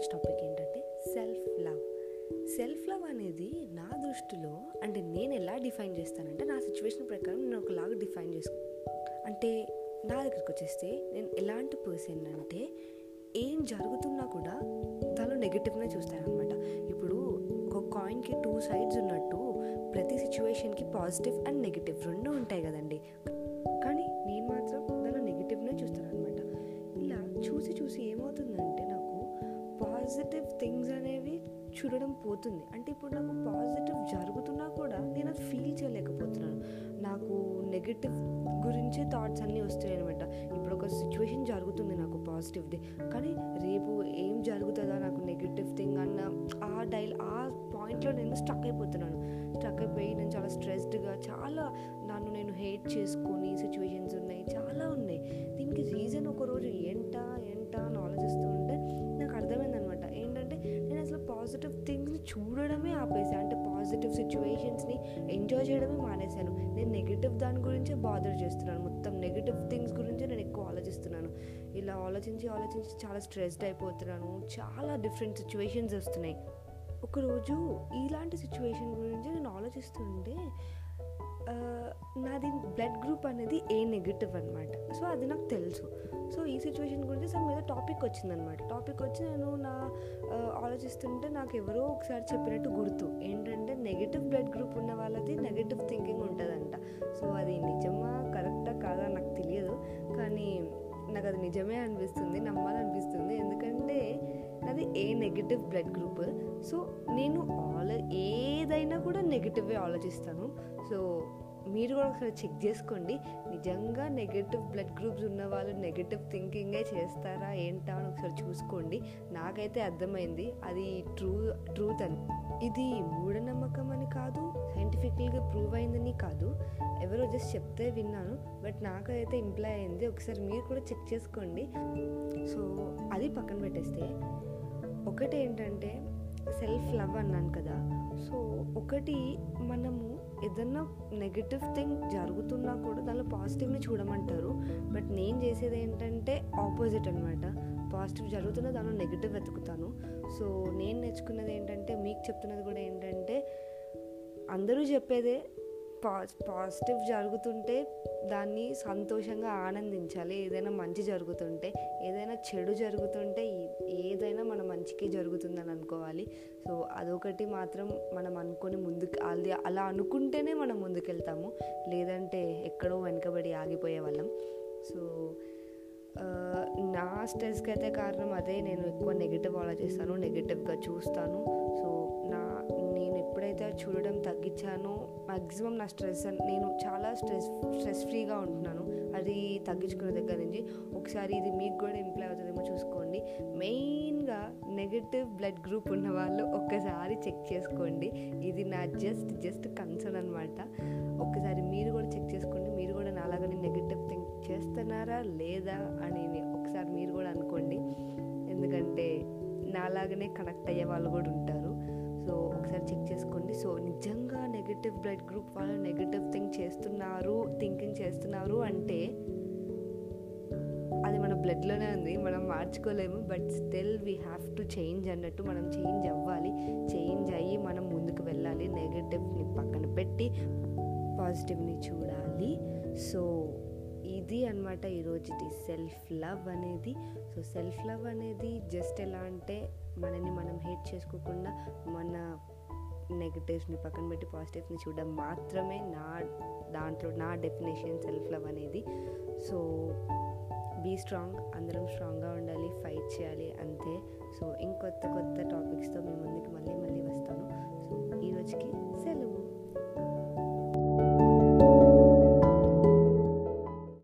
ఈరోజు టాపిక్ ఏంటంటే self love self love అనేది నా దృష్టిలో అంటే నేను ఎలా డిఫైన్ చేస్తానంటే నా సిచ్యువేషన్ ప్రకారం నేను ఒకలాగా డిఫైన్ చేసుకో అంటే నా దగ్గరికి వచ్చేస్తే నేను ఎలాంటి పర్సన్ అంటే ఏం జరుగుతున్నా కూడా దానిలో నెగిటివ్నే చూస్తానమాట ఇప్పుడు ఒక కాయిన్కి టూ సైడ్స్ ఉన్నట్టు ప్రతి సిచ్యువేషన్కి పాజిటివ్ అండ్ నెగిటివ్ రెండు ఉంటాయి కదండి. కానీ నేను మాత్రం దానిలో నెగిటివ్నే చూస్తాను అనమాట ఇలా చూసి చూసి ఏమవుతుందంటే నా పాజిటివ్ థింగ్స్ అనేవి చూడడం పోతుంది. అంటే ఇప్పుడు నాకు పాజిటివ్ జరుగుతున్నా కూడా నేను అది ఫీల్ చేయలేకపోతున్నాను. నాకు నెగిటివ్ గురించే థాట్స్ అన్నీ వస్తున్నాయి అనమాట ఇప్పుడు ఒక సిచ్యువేషన్ జరుగుతుంది నాకు పాజిటివ్ది కానీ రేపు ఏం జరుగుతుందా నాకు నెగిటివ్ థింగ్ అన్న ఆ డైల్ ఆ పాయింట్లో నేను స్టక్ అయిపోతున్నాను. స్టక్ అయిపోయి నేను చాలా స్ట్రెస్డ్గా చాలా నన్ను నేను హేట్ చేసుకొని సిచ్యువేషన్స్ ఉన్నాయి చాలా ఉన్నాయి. దీనికి రీజన్ ఒకరోజు ఏంట ఏంట అని పాజిటివ్ థింగ్స్ని చూడడమే ఆపేసాను అంటే పాజిటివ్ సిచ్యువేషన్స్ని ఎంజాయ్ చేయడమే మానేశాను. నేను నెగిటివ్ దాని గురించే బాదర్ చేస్తున్నాను. మొత్తం నెగిటివ్ థింగ్స్ గురించే నేను ఎక్కువ ఆలోచిస్తున్నాను. ఇలా ఆలోచించి ఆలోచించి చాలా స్ట్రెస్డ్ అయిపోతున్నాను. చాలా డిఫరెంట్ సిచ్యువేషన్స్ వస్తున్నాయి. ఒకరోజు ఇలాంటి సిచ్యువేషన్ గురించి నేను ఆలోచిస్తుంటే నాది బ్లడ్ గ్రూప్ అనేది ఏ నెగిటివ్ అనమాట సో అది నాకు తెలుసు. సో ఈ సిచ్యువేషన్ గురించి సమ్ మీద టాపిక్ వచ్చిందనమాట టాపిక్ వచ్చి నేను నా ఆలోచిస్తుంటే నాకు ఎవరో ఒకసారి చెప్పినట్టు గుర్తు. ఏంటంటే నెగిటివ్ బ్లడ్ గ్రూప్ ఉన్న వాళ్ళది నెగిటివ్ థింకింగ్ ఉంటుందంట. సో అది నిజమా కరెక్టా కాదా నాకు తెలియదు. కానీ నాకు అది నిజమే అనిపిస్తుంది నమ్మాలనిపిస్తుంది. ఎందుకంటే నాది A negative blood group so నేను ఆలో ఏదైనా కూడా నెగిటివే ఆలోచిస్తాను. సో మీరు కూడా ఒకసారి చెక్ చేసుకోండి. నిజంగా నెగిటివ్ బ్లడ్ గ్రూప్స్ ఉన్న వాళ్ళు నెగిటివ్ థింకింగే చేస్తారా ఏంటా అని ఒకసారి చూసుకోండి. నాకైతే అర్థమైంది. అది ట్రూ ట్రూత్ అని. ఇది మూఢనమ్మకం అని కాదు సైంటిఫికల్గా ప్రూవ్ అయిందని కాదు. ఎవరో జస్ట్ చెప్తే విన్నాను. బట్ నాకైతే ఇంప్లాయ్ అయింది. ఒకసారి మీరు కూడా చెక్ చేసుకోండి. సో అది పక్కన పెట్టేస్తే ఒకటి ఏంటంటే సెల్ఫ్ లవ్ అన్నాను కదా. సో ఒకటి మనము ఏదన్నా నెగిటివ్ థింగ్ జరుగుతున్నా కూడా దానిలో పాజిటివ్ని చూడమంటారు. బట్ నేను చేసేది ఏంటంటే ఆపోజిట్ అనమాట పాజిటివ్ జరుగుతున్న దానిలో నెగిటివ్ వెతుకుతాను. సో నేను నేర్చుకున్నది ఏంటంటే మీకు చెప్తున్నది కూడా ఏంటంటే అందరూ చెప్పేదే పా పాజిటివ్ జరుగుతుంటే దాన్ని సంతోషంగా ఆనందించాలి. ఏదైనా మంచి జరుగుతుంటే ఏదైనా చెడు జరుగుతుంటే ఏదైనా మన మంచికి జరుగుతుందని అనుకోవాలి. సో అదొకటి మాత్రం మనం అనుకొని ముందుకు అది అలా అనుకుంటేనే మనం ముందుకెళ్తాము. లేదంటే ఎక్కడో వెనకబడి ఆగిపోయే వాళ్ళం. సో నా స్ట్రెస్కి అయితే కారణం అదే. నేను ఎక్కువ నెగిటివ్ ఆలోచిస్తాను నెగిటివ్గా చూస్తాను. సో నా నేను ఎప్పుడైతే చూడడం తగ్గించానో మ్యాక్సిమం నా స్ట్రెస్ నేను చాలా స్ట్రెస్ స్ట్రెస్ ఫ్రీగా ఉంటున్నాను. అది తగ్గించుకున్న దగ్గర నుంచి. ఒకసారి ఇది మీకు కూడా ఇంప్లై అవుతుందేమో చూసుకోండి. మెయిన్గా నెగిటివ్ బ్లడ్ గ్రూప్ ఉన్న వాళ్ళు ఒక్కసారి చెక్ చేసుకోండి. ఇది నా జస్ట్ జస్ట్ కన్సర్న్ అనమాట ఒక్కసారి మీరు కూడా చెక్ చేసుకోండి. మీరు కూడా నాలాగానే నెగిటివ్ థింక్ చేస్తున్నారా లేదా అని ఒకసారి మీరు కూడా అనుకోండి. ఎందుకంటే నాలాగనే కనెక్ట్ అయ్యే వాళ్ళు కూడా ఉంటారు. సో ఒకసారి చెక్ చేసుకోండి. సో నిజంగా నెగిటివ్ బ్లడ్ గ్రూప్ వాళ్ళు నెగిటివ్ థింక్ చేస్తున్నారు థింకింగ్ చేస్తున్నారు అంటే అది మన బ్లడ్లోనే ఉంది. మనం మార్చుకోలేము. But still we have to change అన్నట్టు మనం చేంజ్ అవ్వాలి. చేంజ్ అయ్యి మనం ముందుకు వెళ్ళాలి. నెగిటివ్ని పక్కన పెట్టి పాజిటివ్ని చూడాలి. సో ఇది అనమాట ఈరోజుది సెల్ఫ్ లవ్ అనేది. సో సెల్ఫ్ లవ్ అనేది జస్ట్ ఎలా అంటే మనని మనం హేట్ చేసుకోకుండా మన నెగటివ్స్ని పక్కన పెట్టి పాజిటివ్స్ని చూడడం మాత్రమే నా దాంట్లో నా డెఫినేషన్ సెల్ఫ్ లవ్ అనేది. సో బీ స్ట్రాంగ్ అందరం స్ట్రాంగ్గా ఉండాలి ఫైట్ చేయాలి అంతే. సో ఇంకొత్త కొత్త టాపిక్స్తో మేము